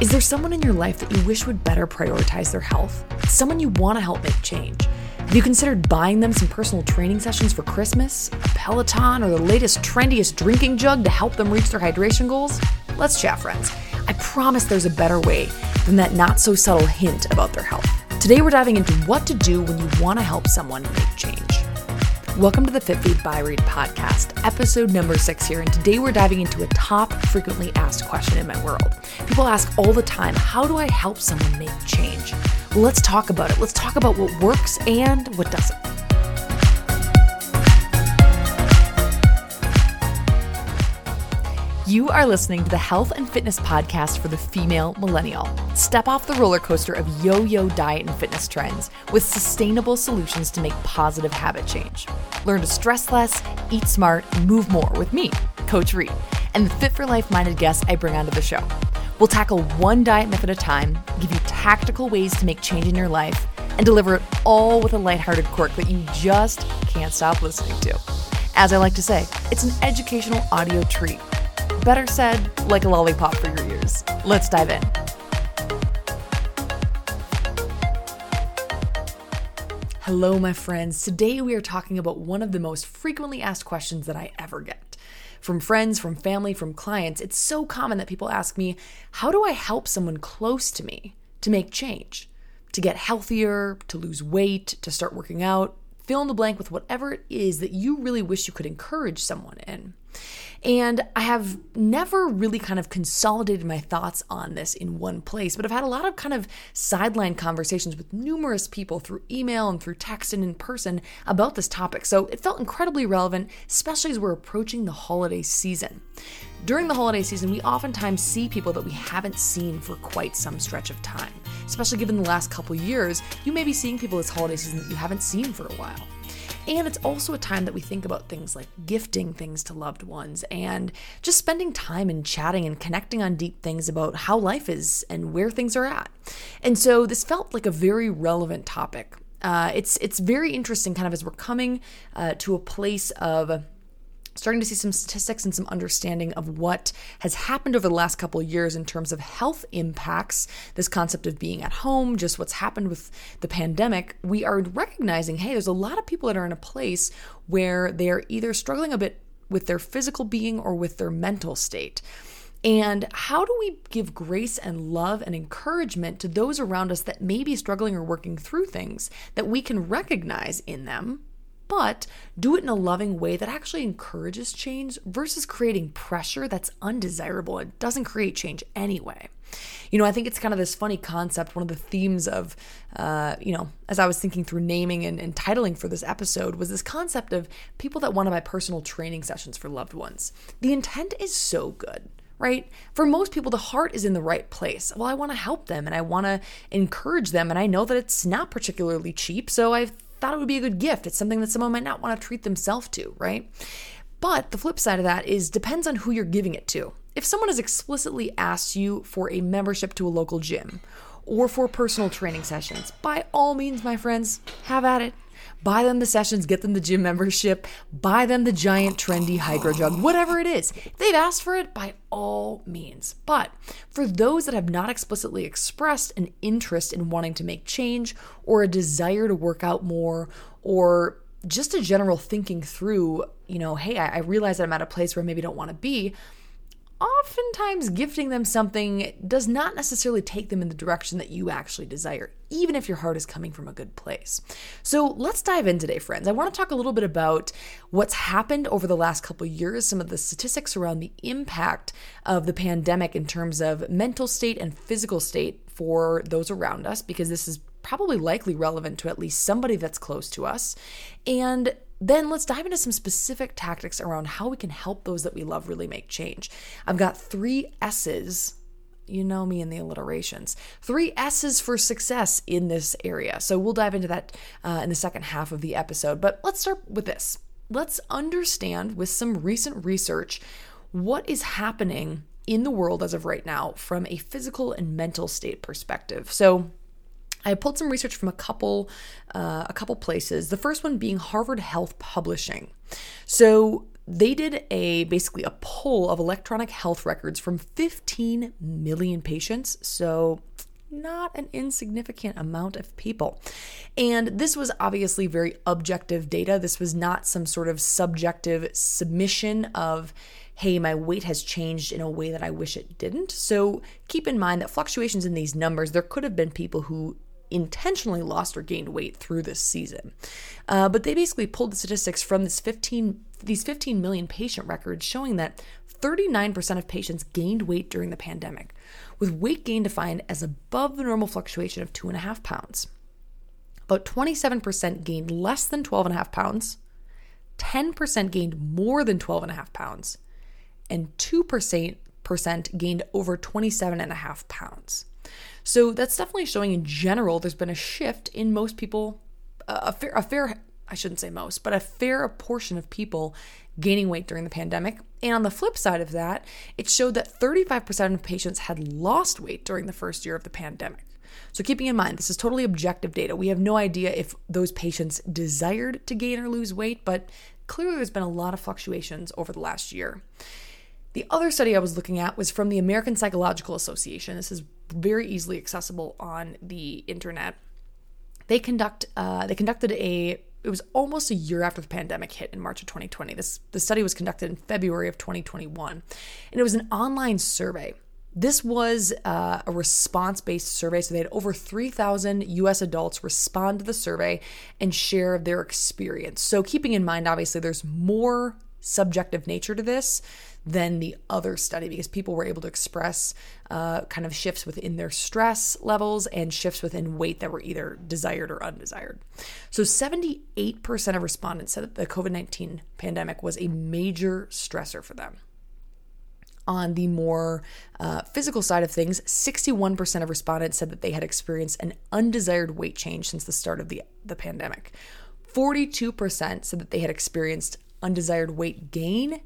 Is there someone in your life that you wish would better prioritize their health? Someone you want to help make change? Have you considered buying them some personal training sessions for Christmas? A Peloton or the latest, trendiest drinking jug to help them reach their hydration goals? Let's chat, friends. I promise there's a better way than that not so subtle hint about their health. Today, we're diving into what to do when you want to help someone make change. Welcome to the Fit Feed by Reed podcast, episode number six here. And today we're diving into a top frequently asked question in my world. People ask all the time, how do I help someone make change? Let's talk about it. Let's talk about what works and what doesn't. You are listening to the Health and Fitness Podcast for the female millennial. Step off the roller coaster of yo yo diet and fitness trends with sustainable solutions to make positive habit change. Learn to stress less, eat smart, move more with me, Coach Reed, and the fit for life minded guests I bring onto the show. We'll tackle one diet myth at a time, give you tactical ways to make change in your life, and deliver it all with a lighthearted quirk that you just can't stop listening to. As I like to say, it's an educational audio treat Better said, like a lollipop for your ears. Let's dive in. Hello, my friends. Today we are talking about one of the most frequently asked questions that I ever get. From friends, from family, from clients, it's so common that people ask me, How do I help someone close to me to make change? To get healthier, to lose weight, to start working out, fill in the blank with whatever it is that you really wish you could encourage someone in. And I have never really kind of consolidated my thoughts on this in one place, but I've had a lot of kind of sideline conversations with numerous people through email and through text and in person about this topic. So it felt incredibly relevant, especially as we're approaching the holiday season. During the holiday season, we oftentimes see people that we haven't seen for quite some stretch of time. Especially given the last couple years, you may be seeing people this holiday season that you haven't seen for a while. And it's also a time that we think about things like gifting things to loved ones and just spending time and chatting and connecting on deep things about how life is and where things are at. And so this felt like a very relevant topic. Uh, it's it's very interesting, kind of as we're coming uh, to a place of starting to see some statistics and some understanding of what has happened over the last couple of years in terms of health impacts, this concept of being at home, just what's happened with the pandemic, we are recognizing hey, there's a lot of people that are in a place where they are either struggling a bit with their physical being or with their mental state. And how do we give grace and love and encouragement to those around us that may be struggling or working through things that we can recognize in them but do it in a loving way that actually encourages change versus creating pressure that's undesirable and doesn't create change anyway. You know, I think it's kind of this funny concept. One of the themes of, uh, you know, as I was thinking through naming and, and titling for this episode was this concept of people that want to buy personal training sessions for loved ones. The intent is so good right? For most people, the heart is in the right place. Well, I want to help them and I want to encourage them. And I know that it's not particularly cheap. So I've thought it would be a good gift. It's something that someone might not want to treat themselves to, right? But the flip side of that is depends on who you're giving it to. If someone has explicitly asked you for a membership to a local gym or for personal training sessions, by all means, my friends, have at it buy them the sessions, get them the gym membership, buy them the giant trendy hydro jug, whatever it is. If they've asked for it, by all means. But for those that have not explicitly expressed an interest in wanting to make change or a desire to work out more or just a general thinking through, you know, hey, I, I realize that I'm at a place where I maybe don't want to be oftentimes gifting them something does not necessarily take them in the direction that you actually desire, even if your heart is coming from a good place. So let's dive in today, friends. I want to talk a little bit about what's happened over the last couple years, some of the statistics around the impact of the pandemic in terms of mental state and physical state for those around us, because this is probably likely relevant to at least somebody that's close to us. And then let's dive into some specific tactics around how we can help those that we love really make change. I've got three S's. You know me in the alliterations. Three S's for success in this area. So we'll dive into that uh, in the second half of the episode. But let's start with this. Let's understand with some recent research what is happening in the world as of right now from a physical and mental state perspective. So, I pulled some research from a couple, uh, a couple places. The first one being Harvard Health Publishing. So they did a basically a poll of electronic health records from 15 million patients. So not an insignificant amount of people. And this was obviously very objective data. This was not some sort of subjective submission of, hey, my weight has changed in a way that I wish it didn't. So keep in mind that fluctuations in these numbers, there could have been people who intentionally lost or gained weight through this season. Uh, but they basically pulled the statistics from this 15 these 15 million patient records showing that 39% of patients gained weight during the pandemic, with weight gain defined as above the normal fluctuation of two and a half pounds. About 27% gained less than 12 and a half pounds, 10% gained more than 12 and a half pounds, and 2% gained over 27 and a half pounds. So that's definitely showing in general there's been a shift in most people, a fair, a fair, I shouldn't say most, but a fair portion of people gaining weight during the pandemic. And on the flip side of that, it showed that 35% of patients had lost weight during the first year of the pandemic. So, keeping in mind, this is totally objective data. We have no idea if those patients desired to gain or lose weight, but clearly there's been a lot of fluctuations over the last year. The other study I was looking at was from the American Psychological Association. This is very easily accessible on the internet. They conduct uh, they conducted a it was almost a year after the pandemic hit in March of 2020. This the study was conducted in February of 2021, and it was an online survey. This was uh, a response based survey, so they had over 3,000 US adults respond to the survey and share their experience. So, keeping in mind, obviously, there's more subjective nature to this than the other study because people were able to express uh, kind of shifts within their stress levels and shifts within weight that were either desired or undesired. So 78% of respondents said that the COVID 19 pandemic was a major stressor for them. On the more uh, physical side of things, 61% of respondents said that they had experienced an undesired weight change since the start of the, the pandemic. 42% said that they had experienced undesired weight gain,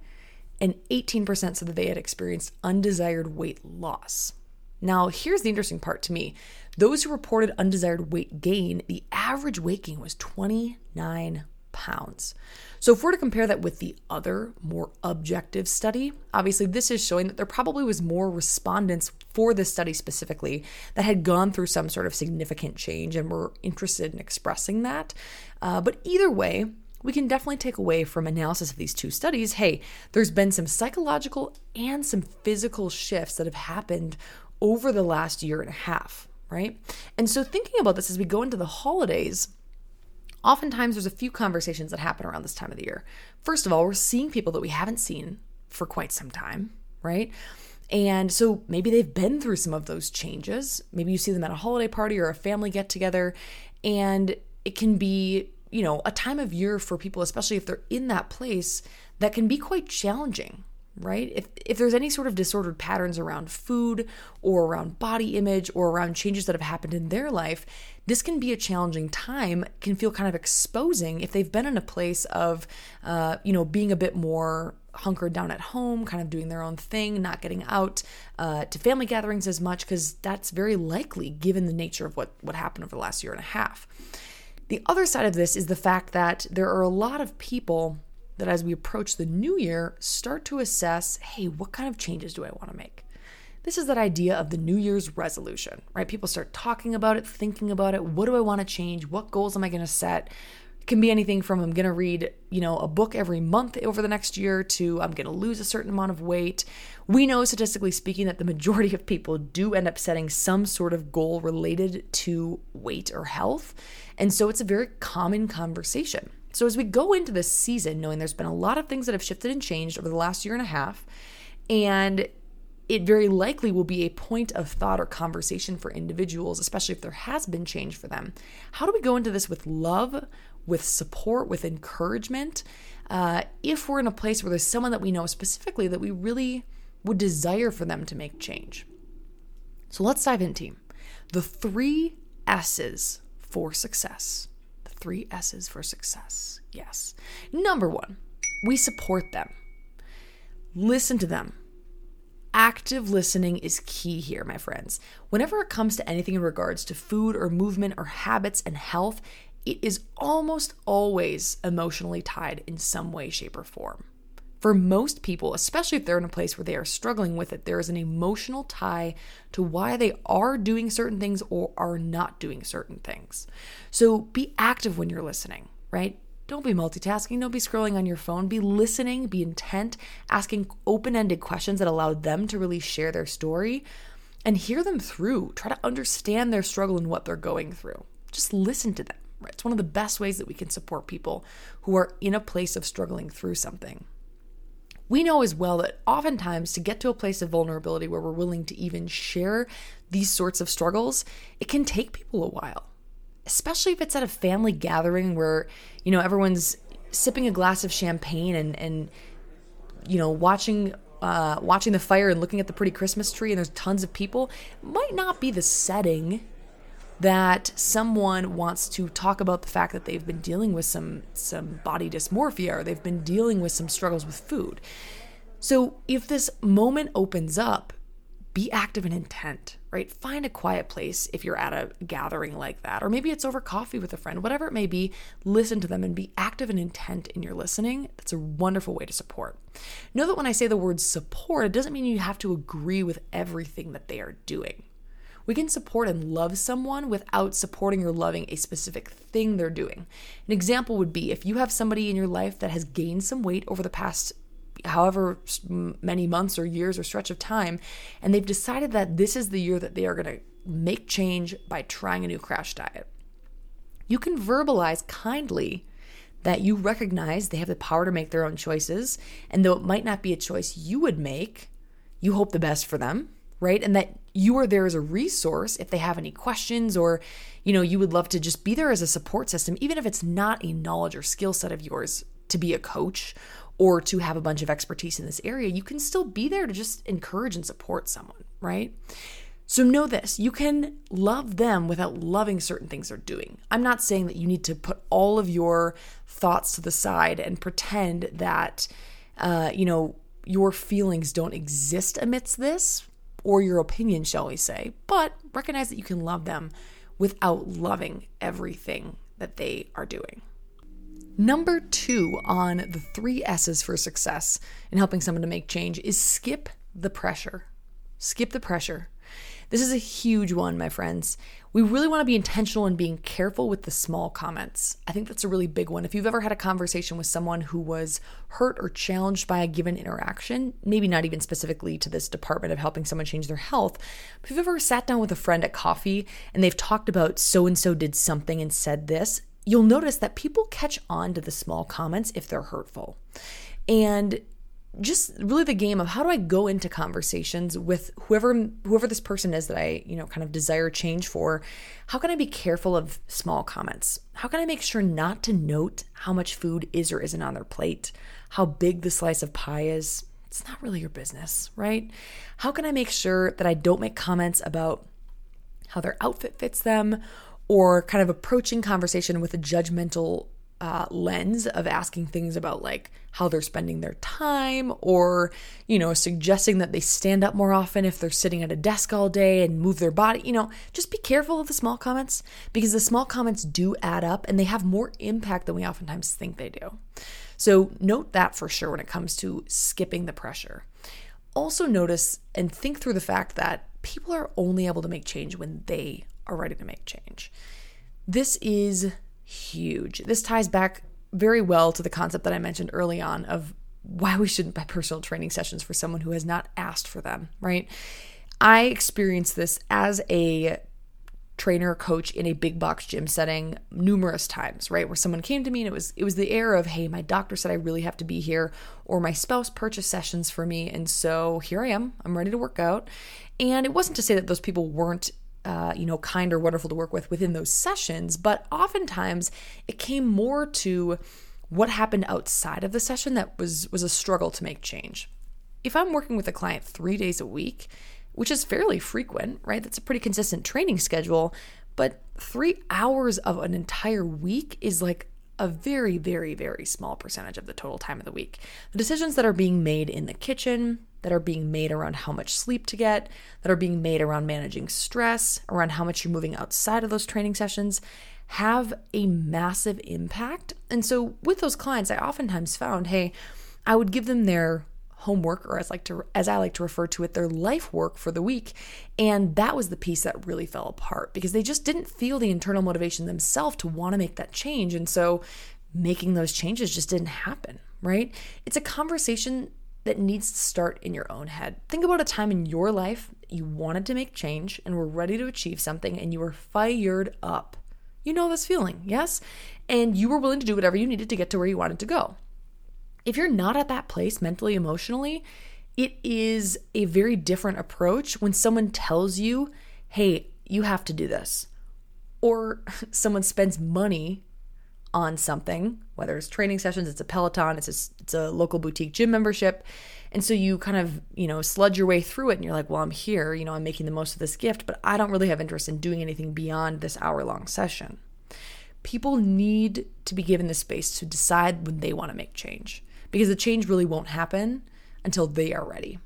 and 18% said that they had experienced undesired weight loss. Now, here's the interesting part to me. Those who reported undesired weight gain, the average weight gain was 29 pounds. So, if we're to compare that with the other, more objective study, obviously this is showing that there probably was more respondents for this study specifically that had gone through some sort of significant change and were interested in expressing that. Uh, but either way, we can definitely take away from analysis of these two studies hey, there's been some psychological and some physical shifts that have happened over the last year and a half, right? And so, thinking about this as we go into the holidays, oftentimes there's a few conversations that happen around this time of the year. First of all, we're seeing people that we haven't seen for quite some time, right? And so maybe they've been through some of those changes. Maybe you see them at a holiday party or a family get together, and it can be you know, a time of year for people, especially if they're in that place, that can be quite challenging, right? If if there's any sort of disordered patterns around food or around body image or around changes that have happened in their life, this can be a challenging time. Can feel kind of exposing if they've been in a place of, uh, you know, being a bit more hunkered down at home, kind of doing their own thing, not getting out uh, to family gatherings as much, because that's very likely given the nature of what what happened over the last year and a half. The other side of this is the fact that there are a lot of people that, as we approach the new year, start to assess hey, what kind of changes do I want to make? This is that idea of the New Year's resolution, right? People start talking about it, thinking about it. What do I want to change? What goals am I going to set? Can be anything from I'm going to read, you know, a book every month over the next year to I'm going to lose a certain amount of weight. We know statistically speaking that the majority of people do end up setting some sort of goal related to weight or health. And so it's a very common conversation. So as we go into this season knowing there's been a lot of things that have shifted and changed over the last year and a half and it very likely will be a point of thought or conversation for individuals, especially if there has been change for them. How do we go into this with love, with support, with encouragement. Uh, if we're in a place where there's someone that we know specifically that we really would desire for them to make change. So let's dive in, team. The three S's for success. The three S's for success. Yes. Number one, we support them. Listen to them. Active listening is key here, my friends. Whenever it comes to anything in regards to food or movement or habits and health, it is almost always emotionally tied in some way, shape, or form. For most people, especially if they're in a place where they are struggling with it, there is an emotional tie to why they are doing certain things or are not doing certain things. So be active when you're listening, right? Don't be multitasking. Don't be scrolling on your phone. Be listening, be intent, asking open ended questions that allow them to really share their story and hear them through. Try to understand their struggle and what they're going through. Just listen to them. It's one of the best ways that we can support people who are in a place of struggling through something. We know as well that oftentimes to get to a place of vulnerability where we're willing to even share these sorts of struggles, it can take people a while. Especially if it's at a family gathering where, you know, everyone's sipping a glass of champagne and and you know, watching uh, watching the fire and looking at the pretty Christmas tree, and there's tons of people, might not be the setting that someone wants to talk about the fact that they've been dealing with some some body dysmorphia or they've been dealing with some struggles with food. So if this moment opens up, be active and intent, right? Find a quiet place if you're at a gathering like that, or maybe it's over coffee with a friend, whatever it may be, listen to them and be active and intent in your listening. That's a wonderful way to support. Know that when I say the word support, it doesn't mean you have to agree with everything that they are doing. We can support and love someone without supporting or loving a specific thing they're doing. An example would be if you have somebody in your life that has gained some weight over the past however many months or years or stretch of time, and they've decided that this is the year that they are going to make change by trying a new crash diet. You can verbalize kindly that you recognize they have the power to make their own choices, and though it might not be a choice you would make, you hope the best for them right? And that you are there as a resource if they have any questions or, you know, you would love to just be there as a support system, even if it's not a knowledge or skill set of yours to be a coach or to have a bunch of expertise in this area, you can still be there to just encourage and support someone, right? So know this you can love them without loving certain things they're doing. I'm not saying that you need to put all of your thoughts to the side and pretend that, uh, you know, your feelings don't exist amidst this or your opinion, shall we say, but recognize that you can love them without loving everything that they are doing. Number two on the three S's for success in helping someone to make change is skip the pressure. Skip the pressure. This is a huge one, my friends. We really want to be intentional in being careful with the small comments. I think that's a really big one. If you've ever had a conversation with someone who was hurt or challenged by a given interaction, maybe not even specifically to this department of helping someone change their health, but if you've ever sat down with a friend at coffee and they've talked about so and so did something and said this, you'll notice that people catch on to the small comments if they're hurtful. And just really the game of how do I go into conversations with whoever whoever this person is that I, you know, kind of desire change for. How can I be careful of small comments? How can I make sure not to note how much food is or isn't on their plate? How big the slice of pie is? It's not really your business, right? How can I make sure that I don't make comments about how their outfit fits them or kind of approaching conversation with a judgmental uh, lens of asking things about like how they're spending their time or you know suggesting that they stand up more often if they're sitting at a desk all day and move their body you know just be careful of the small comments because the small comments do add up and they have more impact than we oftentimes think they do. So note that for sure when it comes to skipping the pressure. Also notice and think through the fact that people are only able to make change when they are ready to make change. This is huge. This ties back very well to the concept that I mentioned early on of why we shouldn't buy personal training sessions for someone who has not asked for them, right? I experienced this as a trainer coach in a big box gym setting numerous times right where someone came to me and it was it was the air of hey my doctor said i really have to be here or my spouse purchased sessions for me and so here i am i'm ready to work out and it wasn't to say that those people weren't uh, you know, kind or wonderful to work with within those sessions, but oftentimes it came more to what happened outside of the session that was was a struggle to make change. If I'm working with a client 3 days a week, which is fairly frequent, right? That's a pretty consistent training schedule, but 3 hours of an entire week is like a very, very, very small percentage of the total time of the week. The decisions that are being made in the kitchen, that are being made around how much sleep to get, that are being made around managing stress, around how much you're moving outside of those training sessions, have a massive impact. And so with those clients, I oftentimes found, hey, I would give them their homework or as like to as I like to refer to it their life work for the week. And that was the piece that really fell apart because they just didn't feel the internal motivation themselves to want to make that change. And so making those changes just didn't happen right? It's a conversation that needs to start in your own head. Think about a time in your life you wanted to make change and were ready to achieve something and you were fired up. You know this feeling yes? And you were willing to do whatever you needed to get to where you wanted to go. If you're not at that place mentally, emotionally, it is a very different approach when someone tells you, hey, you have to do this. Or someone spends money on something, whether it's training sessions, it's a Peloton, it's a, it's a local boutique gym membership. And so you kind of, you know, sludge your way through it and you're like, well, I'm here, you know, I'm making the most of this gift, but I don't really have interest in doing anything beyond this hour long session. People need to be given the space to decide when they want to make change because the change really won't happen until they are ready.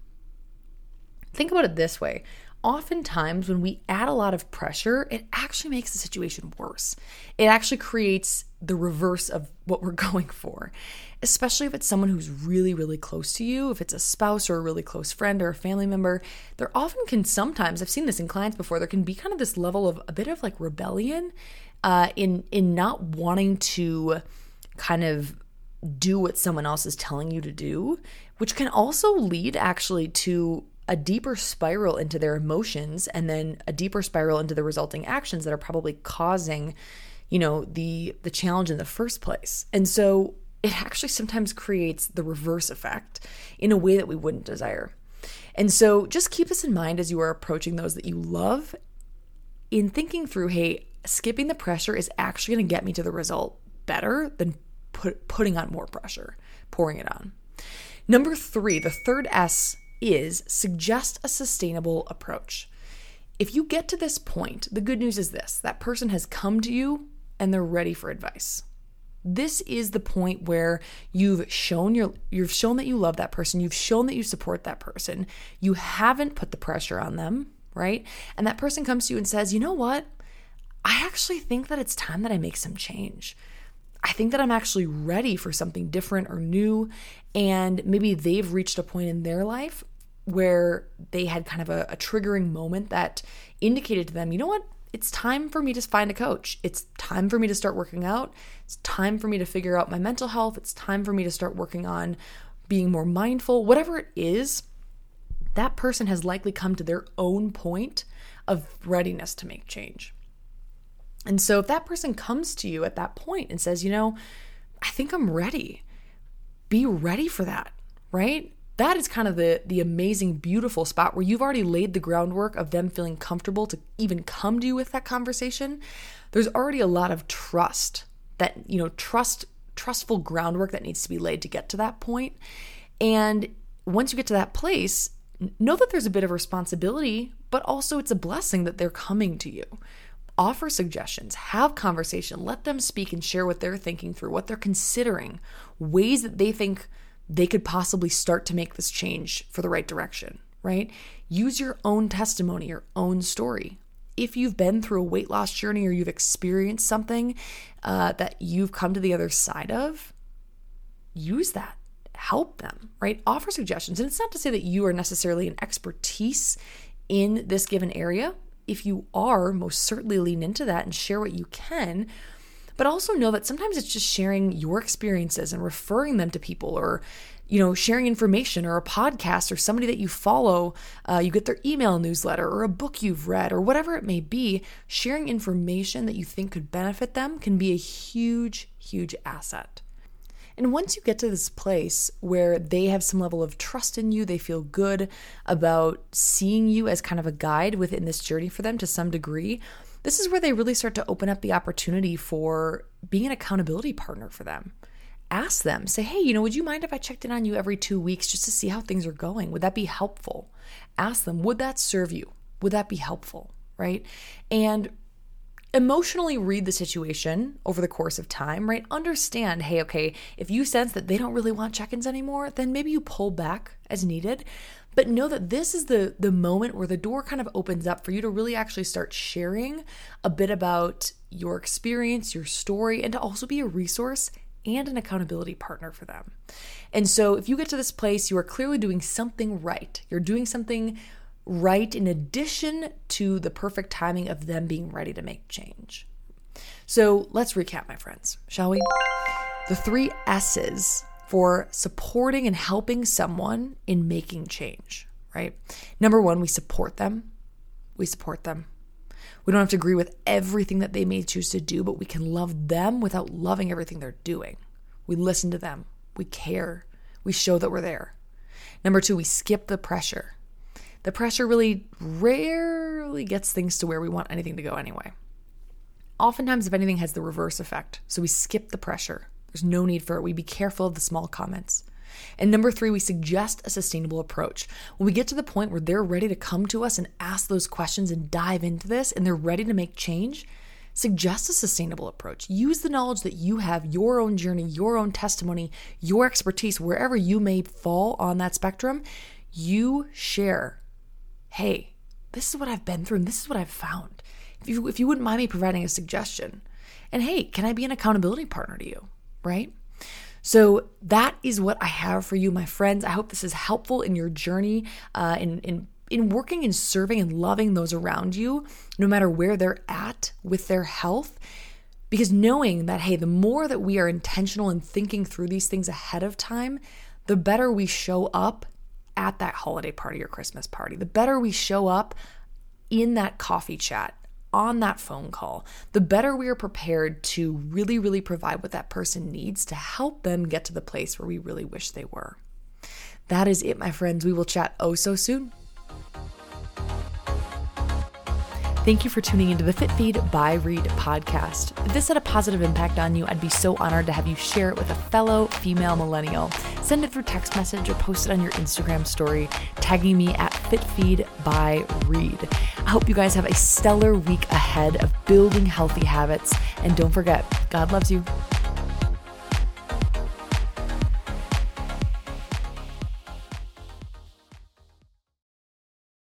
Think about it this way oftentimes when we add a lot of pressure, it actually makes the situation worse. It actually creates the reverse of what we're going for, especially if it's someone who's really, really close to you. If it's a spouse or a really close friend or a family member, there often can sometimes, I've seen this in clients before, there can be kind of this level of a bit of like rebellion uh, in in not wanting to kind of do what someone else is telling you to do, which can also lead actually to a deeper spiral into their emotions and then a deeper spiral into the resulting actions that are probably causing you know the the challenge in the first place and so it actually sometimes creates the reverse effect in a way that we wouldn't desire and so just keep this in mind as you are approaching those that you love in thinking through hey skipping the pressure is actually going to get me to the result better than put, putting on more pressure, pouring it on. Number three, the third S is suggest a sustainable approach. If you get to this point, the good news is this that person has come to you and they're ready for advice. This is the point where you've shown your you've shown that you love that person, you've shown that you support that person. You haven't put the pressure on them, right? And that person comes to you and says, "You know what? I actually think that it's time that I make some change. I think that I'm actually ready for something different or new. And maybe they've reached a point in their life where they had kind of a, a, triggering moment that indicated to them, you know what? It's time for me to find a coach. It's time for me to start working out. It's time for me to figure out my mental health. It's time for me to start working on being more mindful. Whatever it is, that person has likely come to their own point of readiness to make change. And so if that person comes to you at that point and says, you know, I think I'm ready, be ready for that, right? That is kind of the the amazing beautiful spot where you've already laid the groundwork of them feeling comfortable to even come to you with that conversation. There's already a lot of trust that, you know, trust trustful groundwork that needs to be laid to get to that point. And once you get to that place, know that there's a bit of responsibility, but also it's a blessing that they're coming to you offer suggestions, have conversation, let them speak and share what they're thinking through, what they're considering, ways that they think they could possibly start to make this change for the right direction, right? Use your own testimony, your own story. If you've been through a weight loss journey or you've experienced something uh, that you've come to the other side of, use that. Help them, right? Offer suggestions. And it's not to say that you are necessarily an expertise in this given area, if you are, most certainly lean into that and share what you can. But also know that sometimes it's just sharing your experiences and referring them to people or you know, sharing information or a podcast or somebody that you follow, uh, you get their email newsletter or a book you've read or whatever it may be, sharing information that you think could benefit them can be a huge, huge asset. And once you get to this place where they have some level of trust in you, they feel good about seeing you as kind of a guide within this journey for them to some degree, this is where they really start to open up the opportunity for being an accountability partner for them. Ask them, say, hey, you know, would you mind if I checked in on you every two weeks just to see how things are going? Would that be helpful? Ask them, would that serve you? Would that be helpful? Right? And emotionally read the situation over the course of time, right? Understand, hey, okay, if you sense that they don't really want check-ins anymore, then maybe you pull back as needed. But know that this is the the moment where the door kind of opens up for you to really actually start sharing a bit about your experience, your story, and to also be a resource and an accountability partner for them. And so if you get to this place, you are clearly doing something right. You're doing something right in addition to the perfect timing of them being ready to make change. So let's recap, my friends, shall we? The three S's for supporting and helping someone in making change, right? Number one, we support them. We support them. We don't have to agree with everything that they may choose to do, but we can love them without loving everything they're doing. We listen to them. We care. We show that we're there. Number two, we skip the pressure. The pressure really rarely gets things to where we want anything to go anyway. Oftentimes, if anything, has the reverse effect. So we skip the pressure. There's no need for it. We be careful of the small comments. And number three, we suggest a sustainable approach. When we get to the point where they're ready to come to us and ask those questions and dive into this and they're ready to make change, suggest a sustainable approach. Use the knowledge that you have, your own journey, your own testimony, your expertise, wherever you may fall on that spectrum, you share. Hey, this is what I've been through and this is what I've found. If you, if you wouldn't mind me providing a suggestion, and hey, can I be an accountability partner to you? right? So that is what I have for you, my friends. I hope this is helpful in your journey uh, in in in working and serving and loving those around you, no matter where they're at with their health. Because knowing that, hey, the more that we are intentional in thinking through these things ahead of time, the better we show up at that holiday party or Christmas party, the better we show up in that coffee chat, on that phone call, the better we are prepared to really, really provide what that person needs to help them get to the place where we really wish they were. That is it, my friends. We will chat oh so soon. Thank you for tuning into the Fit Feed by Reed podcast. If this had a positive impact on you, I'd be so honored to have you share it with a fellow female millennial. Send it through text message or post it on your Instagram story, tagging me at FitFeed by Reed. I hope you guys have a stellar week ahead of building healthy habits. And don't forget, God loves you.